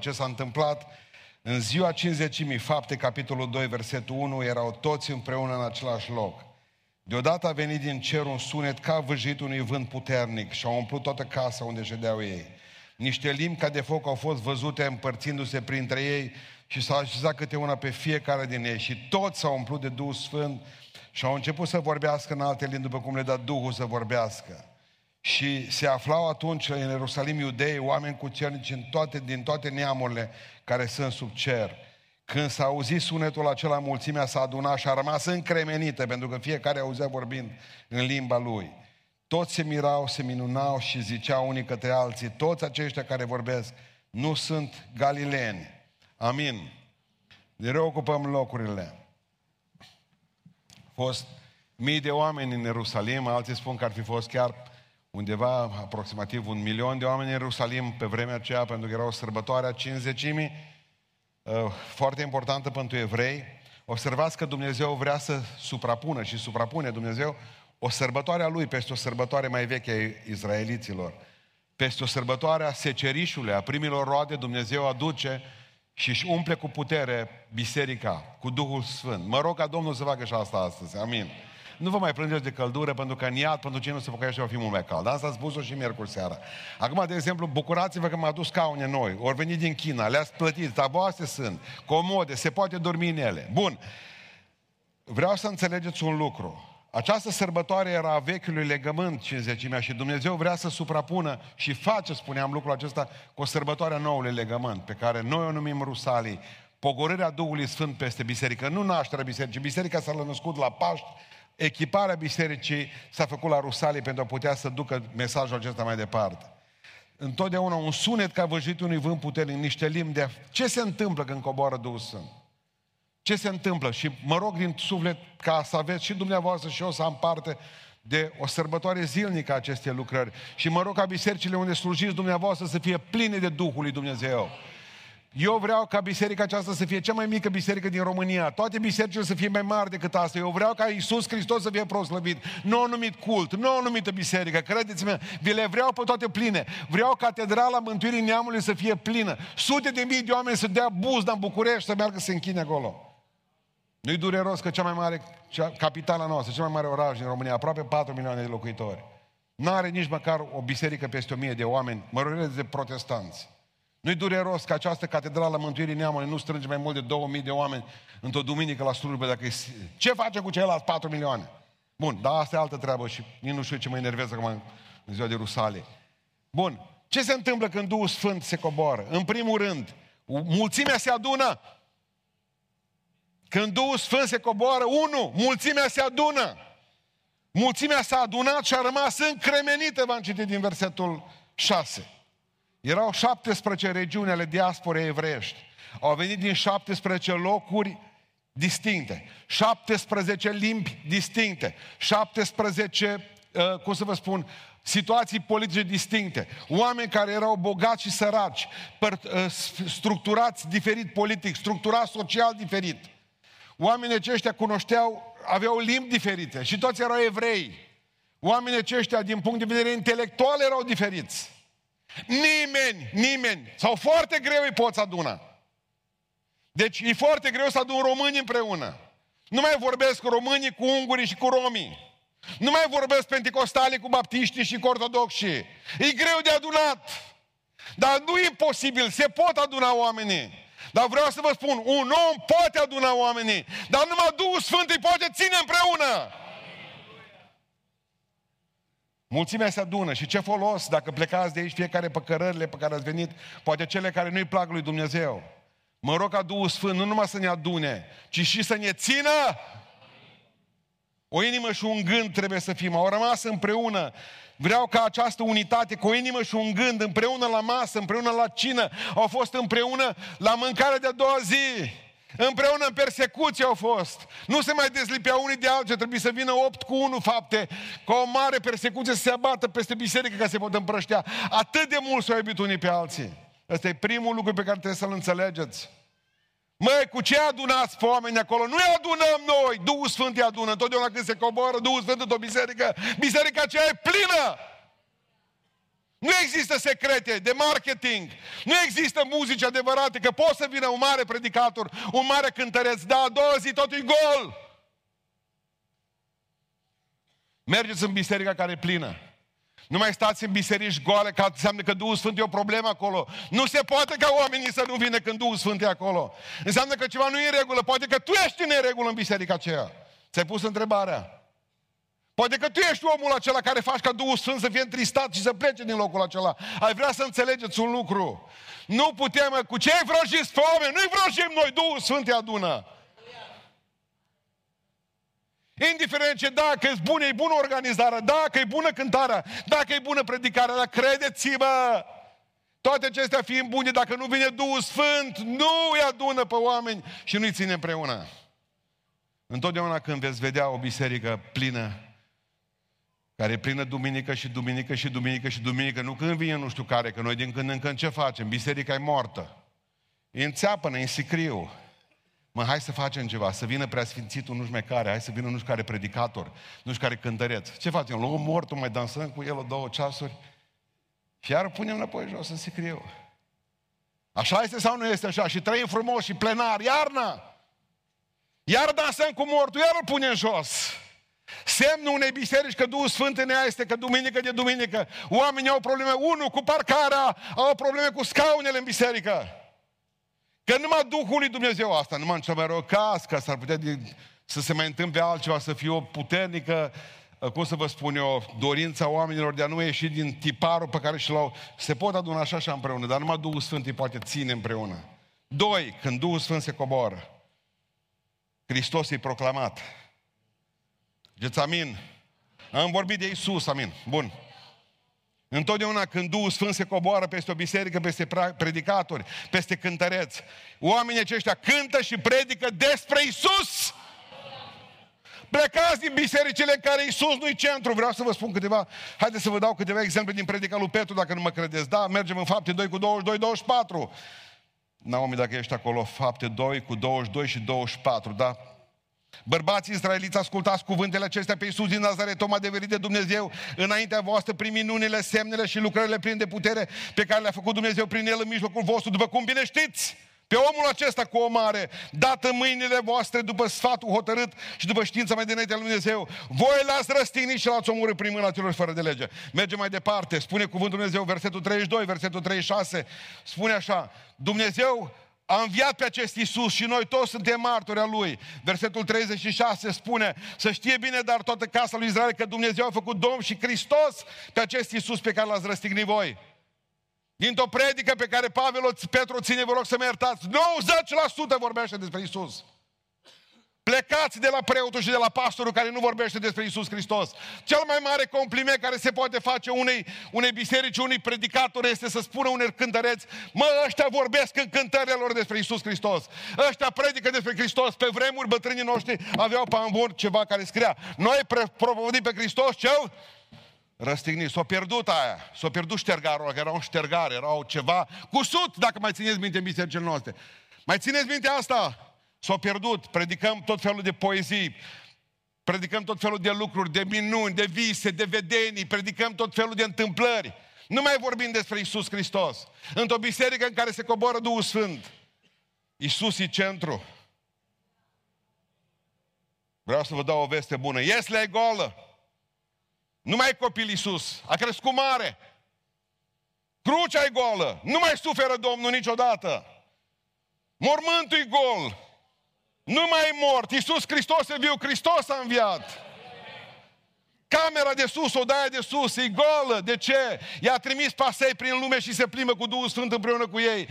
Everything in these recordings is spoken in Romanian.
ce s-a întâmplat în ziua cinzecimii, fapte, capitolul 2, versetul 1, erau toți împreună în același loc. Deodată a venit din cer un sunet ca vâjit unui vânt puternic și a umplut toată casa unde ședeau ei. Niște limbi ca de foc au fost văzute împărțindu-se printre ei și s-au așezat câte una pe fiecare din ei și toți s-au umplut de Duhul Sfânt și au început să vorbească în alte limbi după cum le da Duhul să vorbească. Și se aflau atunci în Ierusalim iudei, oameni cu cernici în toate, din toate neamurile care sunt sub cer. Când s-a auzit sunetul acela, mulțimea s-a adunat și a rămas încremenită, pentru că fiecare auzea vorbind în limba lui. Toți se mirau, se minunau și ziceau unii către alții, toți aceștia care vorbesc nu sunt galileeni. Amin. Ne reocupăm locurile. Au fost mii de oameni în Ierusalim, alții spun că ar fi fost chiar undeva aproximativ un milion de oameni în Ierusalim pe vremea aceea, pentru că era o sărbătoare a cinzecimii, uh, foarte importantă pentru evrei. Observați că Dumnezeu vrea să suprapună și suprapune Dumnezeu o sărbătoare a Lui peste o sărbătoare mai veche a izraeliților. Peste o sărbătoare a secerișului, a primilor roade, Dumnezeu aduce și își umple cu putere biserica, cu Duhul Sfânt. Mă rog ca Domnul să facă și asta astăzi. Amin. Nu vă mai plângeți de căldură, pentru că în iad, pentru cine nu se pocăiește, va fi mult mai cald. Asta a spus-o și miercuri seara. Acum, de exemplu, bucurați-vă că m-a adus scaune noi. Ori venit din China, le-ați plătit, tavoase sunt, comode, se poate dormi în ele. Bun. Vreau să înțelegeți un lucru. Această sărbătoare era a vechiului legământ, cinzecimea, și Dumnezeu vrea să suprapună și face, spuneam lucrul acesta, cu o sărbătoare a noului legământ, pe care noi o numim Rusalii, pogorârea Duhului Sfânt peste biserică, nu nașterea bisericii. Biserica s-a născut la Paști, echiparea bisericii s-a făcut la Rusalii pentru a putea să ducă mesajul acesta mai departe. Întotdeauna un sunet ca văjit unui vânt puternic, niște limbi de... Ce se întâmplă când coboară Duhul Sfânt? Ce se întâmplă? Și mă rog din suflet ca să aveți și dumneavoastră și eu să am parte de o sărbătoare zilnică a acestei lucrări. Și mă rog ca bisericile unde slujiți dumneavoastră să fie pline de Duhul lui Dumnezeu. Eu vreau ca biserica aceasta să fie cea mai mică biserică din România. Toate bisericile să fie mai mari decât asta. Eu vreau ca Iisus Hristos să fie proslăvit. Nu o numit cult, nu o numită biserică. Credeți-mă, vi le vreau pe toate pline. Vreau catedrala Mântuirii Neamului să fie plină. Sute de mii de oameni să dea buzda în București să meargă să se închine acolo. Nu-i dureros că cea mai mare, cea, capitala noastră, cel mai mare oraș din România, aproape 4 milioane de locuitori, nu are nici măcar o biserică peste 1000 de oameni, mă de protestanți. Nu-i dureros că această catedrală Mântuirii Neamului nu strânge mai mult de 2000 de oameni într-o duminică la slujbă dacă e... Ce face cu ceilalți 4 milioane? Bun, dar asta e altă treabă și nici nu știu ce mă enervează acum în ziua de Rusalii. Bun, ce se întâmplă când Duhul Sfânt se coboară? În primul rând, mulțimea se adună. Când Duhul Sfânt se coboară, unu, mulțimea se adună. Mulțimea s-a adunat și a rămas încremenită, v-am citit din versetul 6. Erau 17 regiuni ale diasporei evreiești. Au venit din 17 locuri distincte, 17 limbi distincte, 17, uh, cum să vă spun, situații politice distincte, oameni care erau bogați și săraci, păr- uh, structurați diferit politic, structurați social diferit. Oamenii aceștia cunoșteau, aveau limbi diferite și toți erau evrei. Oamenii aceștia, din punct de vedere intelectual, erau diferiți. Nimeni, nimeni, sau foarte greu îi poți aduna. Deci e foarte greu să adun români împreună. Nu mai vorbesc românii cu ungurii și cu romii. Nu mai vorbesc pentecostali cu baptiștii și cu ortodoxii. E greu de adunat. Dar nu e posibil, se pot aduna oamenii. Dar vreau să vă spun, un om poate aduna oamenii, dar numai Duhul Sfânt îi poate ține împreună. Mulțimea se adună și ce folos dacă plecați de aici fiecare pe cărările pe care ați venit, poate cele care nu-i plac lui Dumnezeu. Mă rog ca Duhul Sfânt nu numai să ne adune, ci și să ne țină. O inimă și un gând trebuie să fim. Au rămas împreună. Vreau ca această unitate, cu o inimă și un gând, împreună la masă, împreună la cină, au fost împreună la mâncare de a doua zi. Împreună în persecuție au fost. Nu se mai dezlipea unii de alții, trebuie să vină opt cu unu fapte, ca o mare persecuție să se abată peste biserică ca să se pot împrăștea. Atât de mult s-au iubit unii pe alții. Ăsta e primul lucru pe care trebuie să-l înțelegeți. Măi, cu ce adunați pe oameni acolo? Nu-i adunăm noi! Duhul Sfânt îi adună. Întotdeauna când se coboară Duhul Sfânt într-o biserică, biserica aceea e plină! Nu există secrete de marketing. Nu există muzici adevărate, că poate să vină un mare predicator, un mare cântăreț, dar a doua zi totul e gol. Mergeți în biserica care e plină. Nu mai stați în biserici goale, că înseamnă că Duhul Sfânt e o problemă acolo. Nu se poate ca oamenii să nu vină când Duhul Sfânt e acolo. Înseamnă că ceva nu e în regulă. Poate că tu ești în regulă în biserica aceea. Ți-ai pus întrebarea. Poate că tu ești omul acela care faci ca Duhul Sfânt să fie întristat și să plece din locul acela. Ai vrea să înțelegeți un lucru. Nu putem, cu ce ai vrăjiți pe oameni? Nu-i vrăjim noi, Duhul Sfânt îi adună. Indiferent ce dacă e bună, e bună organizarea, dacă e bună cântarea, dacă e bună predicarea, dar credeți-mă, toate acestea fiind bune, dacă nu vine Duhul Sfânt, nu îi adună pe oameni și nu-i ține împreună. Întotdeauna când veți vedea o biserică plină, care e plină duminică și duminică și duminică și duminică, nu când vine nu știu care, că noi din când în când ce facem? Biserica e moartă. E în țeapănă, e în sicriu. Mă, hai să facem ceva, să vină preasfințitul nu știu care, hai să vină nu știu care predicator, nu știu care cântăreț. Ce facem? Luăm mortul, mai dansăm cu el o două ceasuri și iar punem înapoi jos în sicriu. Așa este sau nu este așa? Și trăim frumos și plenar, iarna! Iar dansăm cu mortul, iar îl punem jos. Semnul unei biserici că Duhul Sfânt în ea este că duminică de duminică oamenii au probleme, unul cu parcarea, au probleme cu scaunele în biserică. Că numai Duhul lui Dumnezeu asta, numai în cel mai rău caz, că s-ar putea de, să se mai întâmple altceva, să fie o puternică, cum să vă spun eu, dorința oamenilor de a nu ieși din tiparul pe care și l-au... Se pot aduna așa și împreună, dar numai Duhul Sfânt îi poate ține împreună. Doi, când Duhul Sfânt se coboară, Hristos e proclamat. Ziceți amin. Am vorbit de Isus, amin. Bun. Întotdeauna când Duhul Sfânt se coboară peste o biserică, peste predicatori, peste cântăreți, oamenii aceștia cântă și predică despre Isus. Plecați din bisericile în care Isus nu-i centru. Vreau să vă spun câteva, haideți să vă dau câteva exemple din predica lui Petru, dacă nu mă credeți. Da, mergem în fapte 2 cu 22, 24. Naomi, dacă ești acolo, fapte 2 cu 22 și 24, da? Bărbații israeliți, ascultați cuvântele acestea pe Iisus din Nazaret, om adeverit de Dumnezeu, înaintea voastră prin minunile, semnele și lucrările pline de putere pe care le-a făcut Dumnezeu prin el în mijlocul vostru, după cum bine știți. Pe omul acesta cu o mare, dat în mâinile voastre după sfatul hotărât și după știința mai dinainte lui Dumnezeu, voi l-ați răstignit și l-ați omorât prin mâna celor fără de lege. Mergem mai departe, spune cuvântul Dumnezeu, versetul 32, versetul 36, spune așa, Dumnezeu a înviat pe acest Iisus și noi toți suntem martori a Lui. Versetul 36 spune, să știe bine, dar toată casa lui Israel, că Dumnezeu a făcut Domn și Hristos pe acest Iisus pe care l-ați răstignit voi. Dintr-o predică pe care Pavel Petru ține, vă rog să mă iertați, 90% vorbește despre Iisus. Plecați de la preotul și de la pastorul care nu vorbește despre Isus Hristos. Cel mai mare compliment care se poate face unei, unei biserici, unui predicator este să spună unei cântăreți, mă, ăștia vorbesc în cântările lor despre Isus Hristos. Ăștia predică despre Hristos. Pe vremuri bătrânii noștri aveau pe ambur ceva care scria. Noi propovădim pe Hristos cel răstignit. S-a pierdut aia. S-a pierdut ștergarul, că era un ștergar, era ceva cusut, dacă mai țineți minte în bisericile noastre. Mai țineți minte asta? S-au pierdut, predicăm tot felul de poezii, predicăm tot felul de lucruri, de minuni, de vise, de vedenii, predicăm tot felul de întâmplări. Nu mai vorbim despre Isus Hristos. Într-o biserică în care se coboară Duhul Sfânt, Isus e centru. Vreau să vă dau o veste bună. Iesle e golă. Nu mai e copil Isus. A crescut mare. Crucea e golă. Nu mai suferă Domnul niciodată. Mormântul e gol. Nu mai e mort. Iisus Hristos e viu. Hristos a înviat. Camera de sus, odaia de sus, e goală. De ce? I-a trimis pasei prin lume și se plimbă cu Duhul Sfânt împreună cu ei.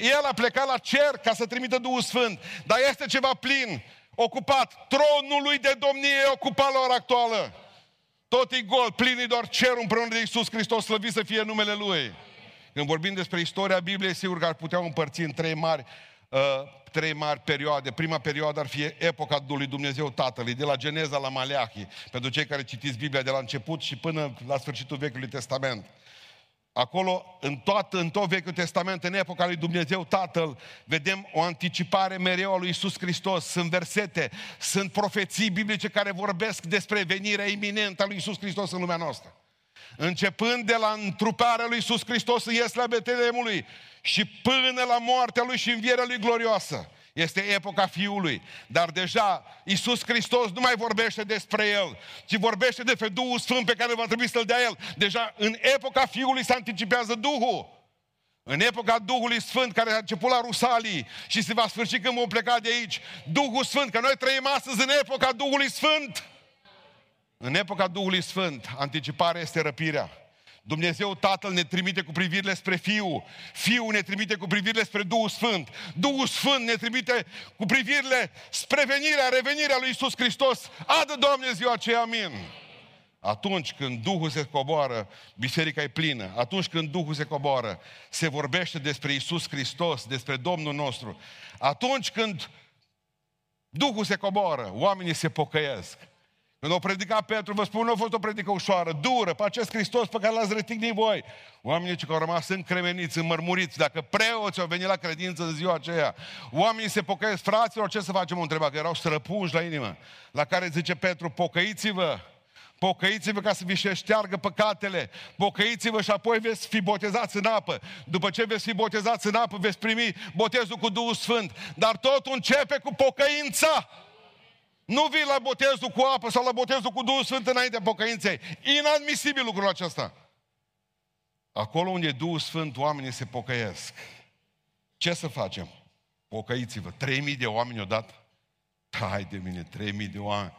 El a plecat la cer ca să trimită Duhul Sfânt. Dar este ceva plin, ocupat. Tronul lui de domnie e ocupat la ora actuală. Tot e gol, plin e doar cerul împreună de Iisus Hristos, slăvit să fie numele Lui. Când vorbim despre istoria Bibliei, sigur că ar putea împărți în trei mari uh, trei mari perioade. Prima perioadă ar fi epoca lui Dumnezeu Tatălui, de la Geneza la Maleahi, pentru cei care citiți Biblia de la început și până la sfârșitul Vechiului Testament. Acolo, în tot, în tot Vechiul Testament, în epoca lui Dumnezeu Tatăl, vedem o anticipare mereu a lui Isus Hristos. Sunt versete, sunt profeții biblice care vorbesc despre venirea iminentă a lui Isus Hristos în lumea noastră. Începând de la întruparea lui Iisus Hristos în Iesla Betelemului și până la moartea lui și învierea lui glorioasă. Este epoca Fiului. Dar deja Iisus Hristos nu mai vorbește despre El, ci vorbește despre Duhul Sfânt pe care va trebui să-L dea El. Deja în epoca Fiului se anticipează Duhul. În epoca Duhului Sfânt care a început la Rusalii și se va sfârși când vom pleca de aici. Duhul Sfânt, că noi trăim astăzi în epoca Duhului Sfânt. În epoca Duhului Sfânt, anticiparea este răpirea. Dumnezeu Tatăl ne trimite cu privirile spre Fiul. Fiul ne trimite cu privirile spre Duhul Sfânt. Duhul Sfânt ne trimite cu privirile spre venirea, revenirea lui Isus Hristos. Adă, Doamne, ziua aceea, amin. Atunci când Duhul se coboară, biserica e plină. Atunci când Duhul se coboară, se vorbește despre Isus Hristos, despre Domnul nostru. Atunci când Duhul se coboară, oamenii se pocăiesc. Când o predica Petru, vă spun, nu a fost o predică ușoară, dură, pe acest Hristos pe care l-ați rătignit voi. Oamenii ce au rămas încremeniți, înmărmuriți, dacă preoți au venit la credință în ziua aceea, oamenii se pocăiesc, fraților, ce să facem? O întreba, că erau străpunși la inimă. La care zice Petru, pocăiți-vă, Pocăiți-vă ca să vi se șteargă păcatele. Pocăiți-vă și apoi veți fi botezați în apă. După ce veți fi botezați în apă, veți primi botezul cu Duhul Sfânt. Dar totul începe cu pocăința. Nu vii la botezul cu apă sau la botezul cu Duhul Sfânt înaintea pocăinței. Inadmisibil lucrul acesta. Acolo unde e Duhul Sfânt, oamenii se pocăiesc. Ce să facem? Pocăiți-vă. 3000 de oameni odată? Hai de mine, 3000 de oameni.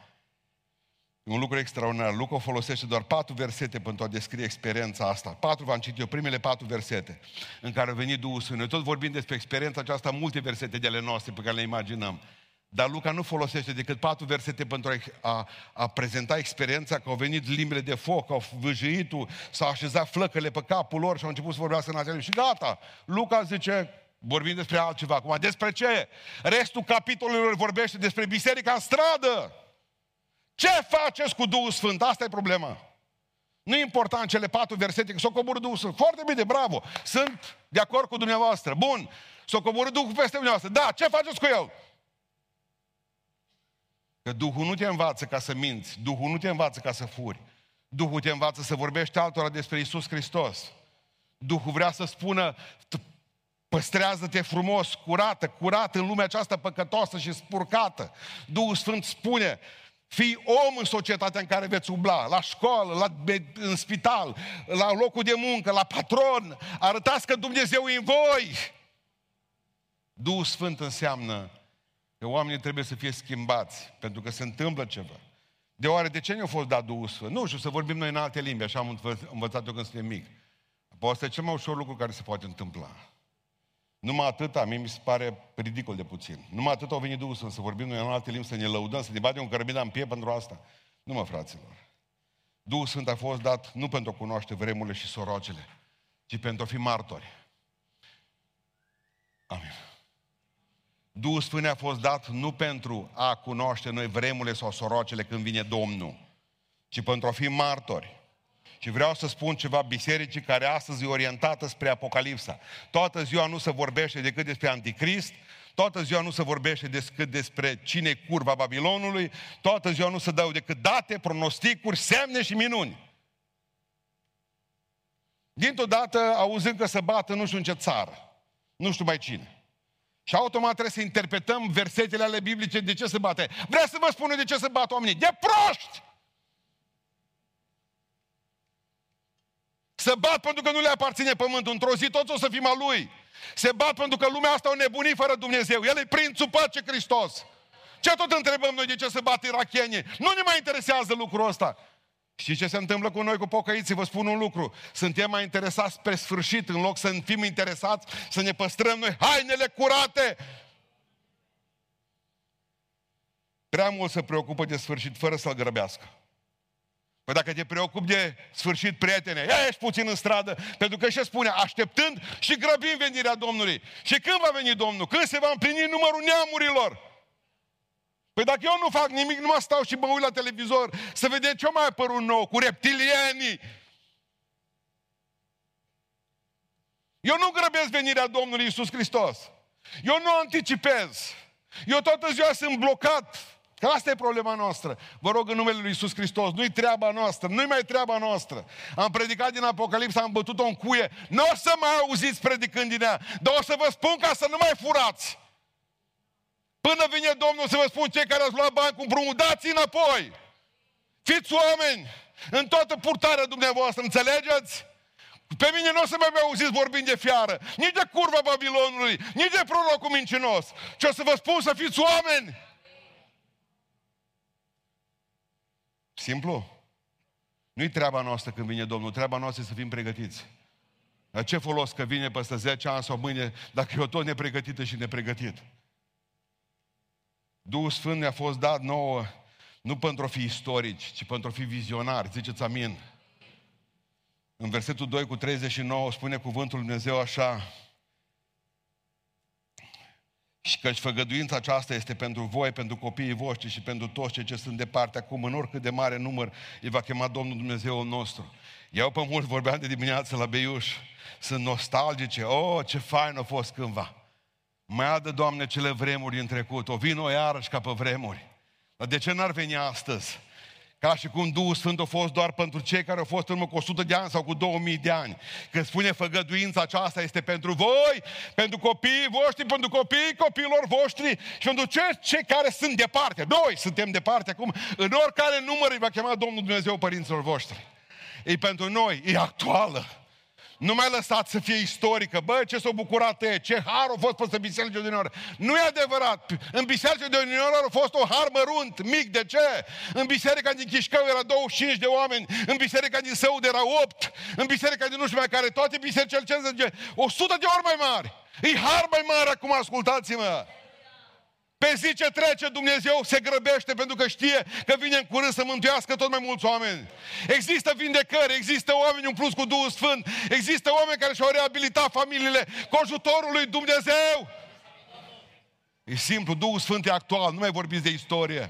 E un lucru extraordinar. Luca folosește doar patru versete pentru a descrie experiența asta. Patru, v-am citit eu, primele patru versete în care a venit Duhul Sfânt. Noi tot vorbim despre experiența aceasta, multe versete de ale noastre pe care le imaginăm. Dar Luca nu folosește decât patru versete pentru a, a, a prezenta experiența că au venit limbile de foc, au vâjit s-au așezat flăcăle pe capul lor și au început să vorbească în acele și gata. Luca zice, vorbim despre altceva. Acum, despre ce? Restul capitolului vorbește despre biserica în stradă. Ce faceți cu Duhul Sfânt? Asta e problema. Nu e important cele patru versete, că s-o coborât Duhul Sfânt. Foarte bine, bravo. Sunt de acord cu dumneavoastră. Bun. S-o coborât Duhul peste dumneavoastră. Da, ce faceți cu el? Că Duhul nu te învață ca să minți, Duhul nu te învață ca să furi. Duhul te învață să vorbești altora despre Isus Hristos. Duhul vrea să spună, păstrează-te frumos, curată, curată în lumea aceasta păcătoasă și spurcată. Duhul Sfânt spune, fii om în societatea în care veți umbla, la școală, la, în spital, la locul de muncă, la patron. Arătați că Dumnezeu e în voi. Duhul Sfânt înseamnă Că oamenii trebuie să fie schimbați, pentru că se întâmplă ceva. De oare de ce ne-a fost dat Duhul Sfânt? Nu știu, să vorbim noi în alte limbi, așa am învățat eu când suntem mic. Apoi asta e cel mai ușor lucru care se poate întâmpla. Numai atâta, mie mi se pare ridicol de puțin. Numai atât au venit Duhul Sfânt, să vorbim noi în alte limbi, să ne lăudăm, să ne batem un cărămida în piept pentru asta. Nu mă, fraților. Duhul Sfânt a fost dat nu pentru a cunoaște vremurile și sorocele, ci pentru a fi martori. Amin. Duhul Sfânt a fost dat nu pentru a cunoaște noi vremurile sau sorocele când vine Domnul, ci pentru a fi martori. Și vreau să spun ceva bisericii care astăzi e orientată spre Apocalipsa. Toată ziua nu se vorbește decât despre Anticrist, toată ziua nu se vorbește decât despre cine e curva Babilonului, toată ziua nu se dau decât date, pronosticuri, semne și minuni. Dintr-o dată auzând că se bată nu știu în ce țară, nu știu mai cine. Și automat trebuie să interpretăm versetele ale biblice de ce se bate. Vrea să vă spună de ce se bat oamenii. De proști! Se bat pentru că nu le aparține pământul. Într-o zi toți o să fim a lui. Se bat pentru că lumea asta o nebunit fără Dumnezeu. El e prințul păcii Hristos. Ce tot întrebăm noi de ce se bat irachienii? Nu ne mai interesează lucrul ăsta. Și ce se întâmplă cu noi, cu pocăiții? Vă spun un lucru. Suntem mai interesați spre sfârșit, în loc să fim interesați să ne păstrăm noi hainele curate. Prea mult se preocupă de sfârșit, fără să-l grăbească. Păi dacă te preocupi de sfârșit, prietene, ia ești puțin în stradă, pentru că ce spune? Așteptând și grăbim venirea Domnului. Și când va veni Domnul? Când se va împlini numărul neamurilor? Păi dacă eu nu fac nimic, nu mă stau și mă uit la televizor să vedem ce mai apărut nou cu reptilienii. Eu nu grăbesc venirea Domnului Isus Hristos. Eu nu anticipez. Eu toată ziua sunt blocat Că asta e problema noastră. Vă rog în numele Lui Iisus Hristos, nu-i treaba noastră, nu-i mai treaba noastră. Am predicat din Apocalipsa, am bătut-o în cuie. Nu o să mai auziți predicând din ea, dar o să vă spun ca să nu mai furați. Până vine Domnul să vă spun cei care ați luat bani cu împrumut, dați înapoi. Fiți oameni în toată purtarea dumneavoastră, înțelegeți? Pe mine nu o să mai auziți vorbind de fiară, nici de curva Babilonului, nici de prorocul mincinos. Ce o să vă spun să fiți oameni. Simplu. Nu-i treaba noastră când vine Domnul, treaba noastră e să fim pregătiți. Dar ce folos că vine peste 10 ani sau mâine dacă eu tot nepregătită și nepregătit? Duhul Sfânt ne-a fost dat nouă nu pentru a fi istorici, ci pentru a fi vizionari. Ziceți amin. În versetul 2 cu 39 spune cuvântul Lui Dumnezeu așa, și căci făgăduința aceasta este pentru voi, pentru copiii voștri și pentru toți cei ce sunt departe acum, în oricât de mare număr, îi va chema Domnul Dumnezeu nostru. Eu pe mult vorbeam de dimineață la Beiuș, sunt nostalgice, oh, ce fain a fost cândva. Mai adă, Doamne, cele vremuri în trecut, o vin o iarăși ca pe vremuri. Dar de ce n-ar veni astăzi? Ca și cum Duhul Sfânt a fost doar pentru cei care au fost în urmă cu 100 de ani sau cu 2000 de ani. Când spune făgăduința aceasta este pentru voi, pentru copiii voștri, pentru copiii copiilor voștri și pentru cei, cei care sunt departe. Noi suntem departe acum. În oricare număr îi va chema Domnul Dumnezeu părinților voștri. E pentru noi, e actuală. Nu mai lăsați să fie istorică. Bă, ce s-a bucurat e, ce har a fost peste biserica de uneori. Nu e adevărat. În biserica de uneori a fost un har mărunt, mic. De ce? În biserica din Chișcău era 25 de oameni, în biserica din Săud era 8, în biserica din nu știu mai care, toate bisericile 50 100 de ori mai mari. E har mai mare acum, ascultați-mă. Pe zi ce trece, Dumnezeu se grăbește pentru că știe că vine în curând să mântuiască tot mai mulți oameni. Există vindecări, există oameni în plus cu Duhul Sfânt, există oameni care și-au reabilitat familiile cu ajutorul lui Dumnezeu. E simplu, Duhul Sfânt e actual, nu mai vorbiți de istorie.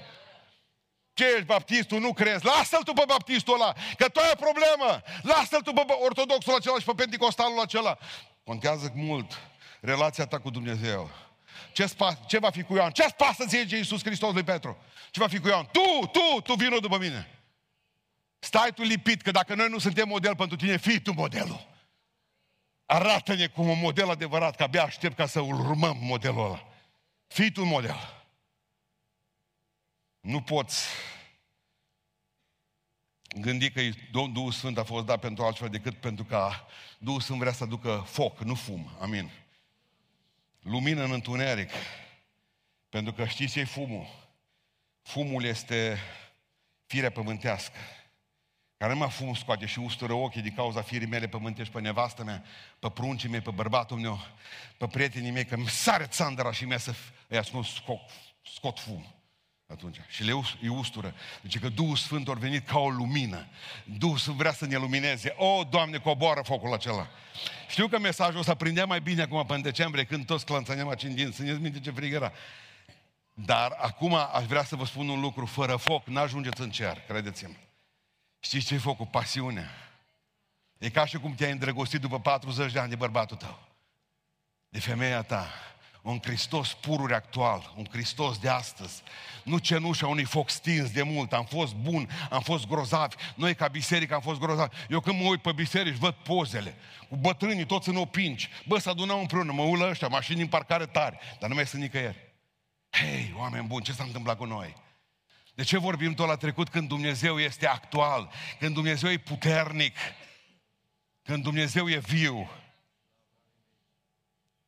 Ce ești baptistul, nu crezi? Lasă-l tu pe baptistul ăla, că tu ai o problemă. Lasă-l tu pe ortodoxul acela și pe pentecostalul acela. Contează mult relația ta cu Dumnezeu ce, spa, ce va fi cu Ioan? Ce-ți pasă ție, Iisus Hristos lui Petru? Ce va fi cu Ioan? Tu, tu, tu vină după mine. Stai tu lipit, că dacă noi nu suntem model pentru tine, fii tu modelul. Arată-ne cum un model adevărat, că abia aștept ca să urmăm modelul ăla. Fii tu model. Nu poți gândi că Duhul Sfânt a fost dat pentru altceva decât pentru ca Duhul Sfânt vrea să aducă foc, nu fum. Amin lumină în întuneric. Pentru că știți ce fumul? Fumul este firea pământească. Care numai fum scoate și ustură ochii din cauza firii mele pământești pe nevastă mea, pe pruncii mei, pe bărbatul meu, pe prietenii mei, că mi sare țandăra și mea să îi ascund scot, scot fum atunci. Și le îi ustură. Deci că Duhul Sfânt a venit ca o lumină. Duhul Sfânt vrea să ne lumineze. O, Doamne, coboară focul acela. Știu că mesajul ăsta prindea mai bine acum până în decembrie, când toți clănțăneam acindin. Să ne minte ce frig era. Dar acum aș vrea să vă spun un lucru. Fără foc n-ajungeți în cer, credeți-mă. Știți ce e focul? Pasiunea. E ca și cum te-ai îndrăgostit după 40 de ani de bărbatul tău. De femeia ta un Hristos pururi actual, un Hristos de astăzi. Nu cenușa unui foc stins de mult, am fost bun, am fost grozavi. Noi ca biserică am fost grozavi. Eu când mă uit pe biserici, văd pozele, cu bătrânii toți în opinci. Bă, să adunăm împreună, mă ulă ăștia, mașini în parcare tari, dar nu mai sunt nicăieri. Hei, oameni buni, ce s-a întâmplat cu noi? De ce vorbim tot la trecut când Dumnezeu este actual, când Dumnezeu e puternic, când Dumnezeu e viu?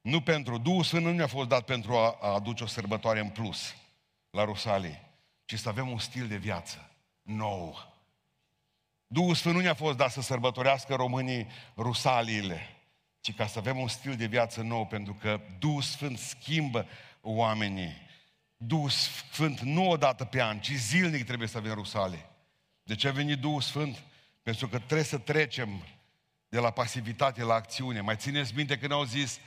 Nu pentru, Duhul Sfânt nu ne-a fost dat pentru a, a aduce o sărbătoare în plus la Rusalii, ci să avem un stil de viață nou. Duhul Sfânt nu ne-a fost dat să sărbătorească românii Rusaliile, ci ca să avem un stil de viață nou, pentru că Duhul Sfânt schimbă oamenii. Duhul Sfânt nu o dată pe an, ci zilnic trebuie să avem Rusalii. De ce a venit Duhul Sfânt? Pentru că trebuie să trecem de la pasivitate la acțiune. Mai țineți minte când au zis,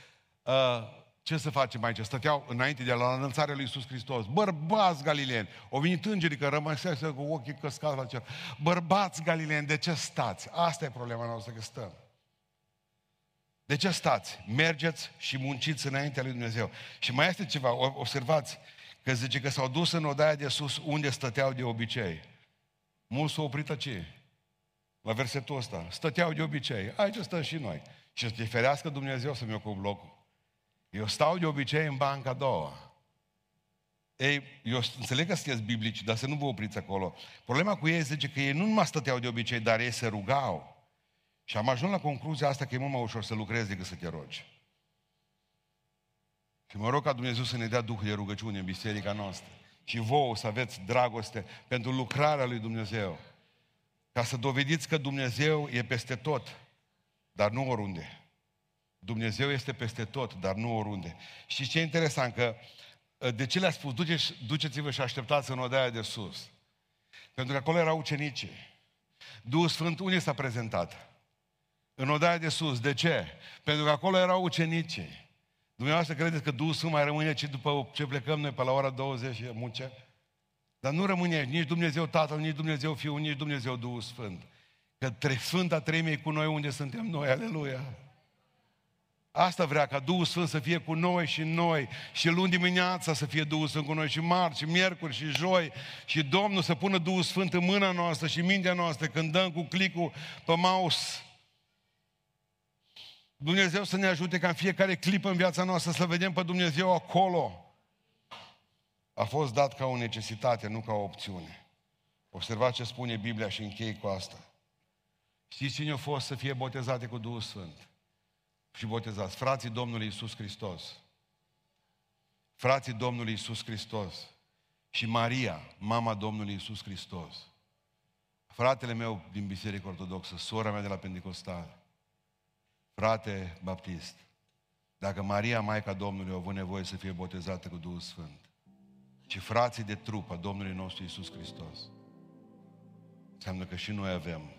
uh, ce să facem aici? Stăteau înainte de la înălțarea lui Iisus Hristos. Bărbați galileeni. Au venit îngerii că rămăsese cu ochii căscați la cer. Bărbați galileeni, de ce stați? Asta e problema noastră, că stăm. De ce stați? Mergeți și munciți înaintea lui Dumnezeu. Și mai este ceva, observați, Că zice că s-au dus în odaia de sus unde stăteau de obicei. Mulți s-au oprit aici. La versetul ăsta. Stăteau de obicei. Aici stăm și noi. Și să te ferească Dumnezeu să-mi ocup locul. Eu stau de obicei în banca a doua. Ei, eu înțeleg că sunteți biblici, dar să nu vă opriți acolo. Problema cu ei zice că ei nu numai stăteau de obicei, dar ei se rugau. Și am ajuns la concluzia asta că e mult mai ușor să lucrezi decât să te rogi. Și mă rog ca Dumnezeu să ne dea Duh de rugăciune în biserica noastră. Și vouă să aveți dragoste pentru lucrarea lui Dumnezeu. Ca să dovediți că Dumnezeu e peste tot, dar nu oriunde. Dumnezeu este peste tot, dar nu oriunde. Și ce e interesant, că ă, de ce le-a spus, duceți, duceți-vă și așteptați în odaia de sus? Pentru că acolo erau ucenicii. Duhul Sfânt unde s-a prezentat? În odaia de sus. De ce? Pentru că acolo erau ucenicii. Dumneavoastră credeți că Duhul Sfânt mai rămâne ce după ce plecăm noi pe la ora 20 și munce? Dar nu rămâne nici Dumnezeu Tatăl, nici Dumnezeu Fiul, nici Dumnezeu Duhul Sfânt. Că tre- Sfânta Treimie cu noi unde suntem noi, aleluia. Asta vrea ca Duhul Sfânt să fie cu noi și noi și luni dimineața să fie Duhul Sfânt cu noi și marți și miercuri și joi și Domnul să pună Duhul Sfânt în mâna noastră și mintea noastră când dăm cu clicul pe mouse Dumnezeu să ne ajute ca în fiecare clipă în viața noastră să vedem pe Dumnezeu acolo. A fost dat ca o necesitate, nu ca o opțiune. Observați ce spune Biblia și închei cu asta. Știți cine a fost să fie botezate cu Duhul Sfânt? Și botezați. Frații Domnului Isus Hristos. Frații Domnului Isus Hristos. Și Maria, mama Domnului Isus Hristos. Fratele meu din Biserică Ortodoxă, sora mea de la Pentecostal frate baptist, dacă Maria, Maica Domnului, a avut nevoie să fie botezată cu Duhul Sfânt, și frații de trup a Domnului nostru Isus Hristos, înseamnă că și noi avem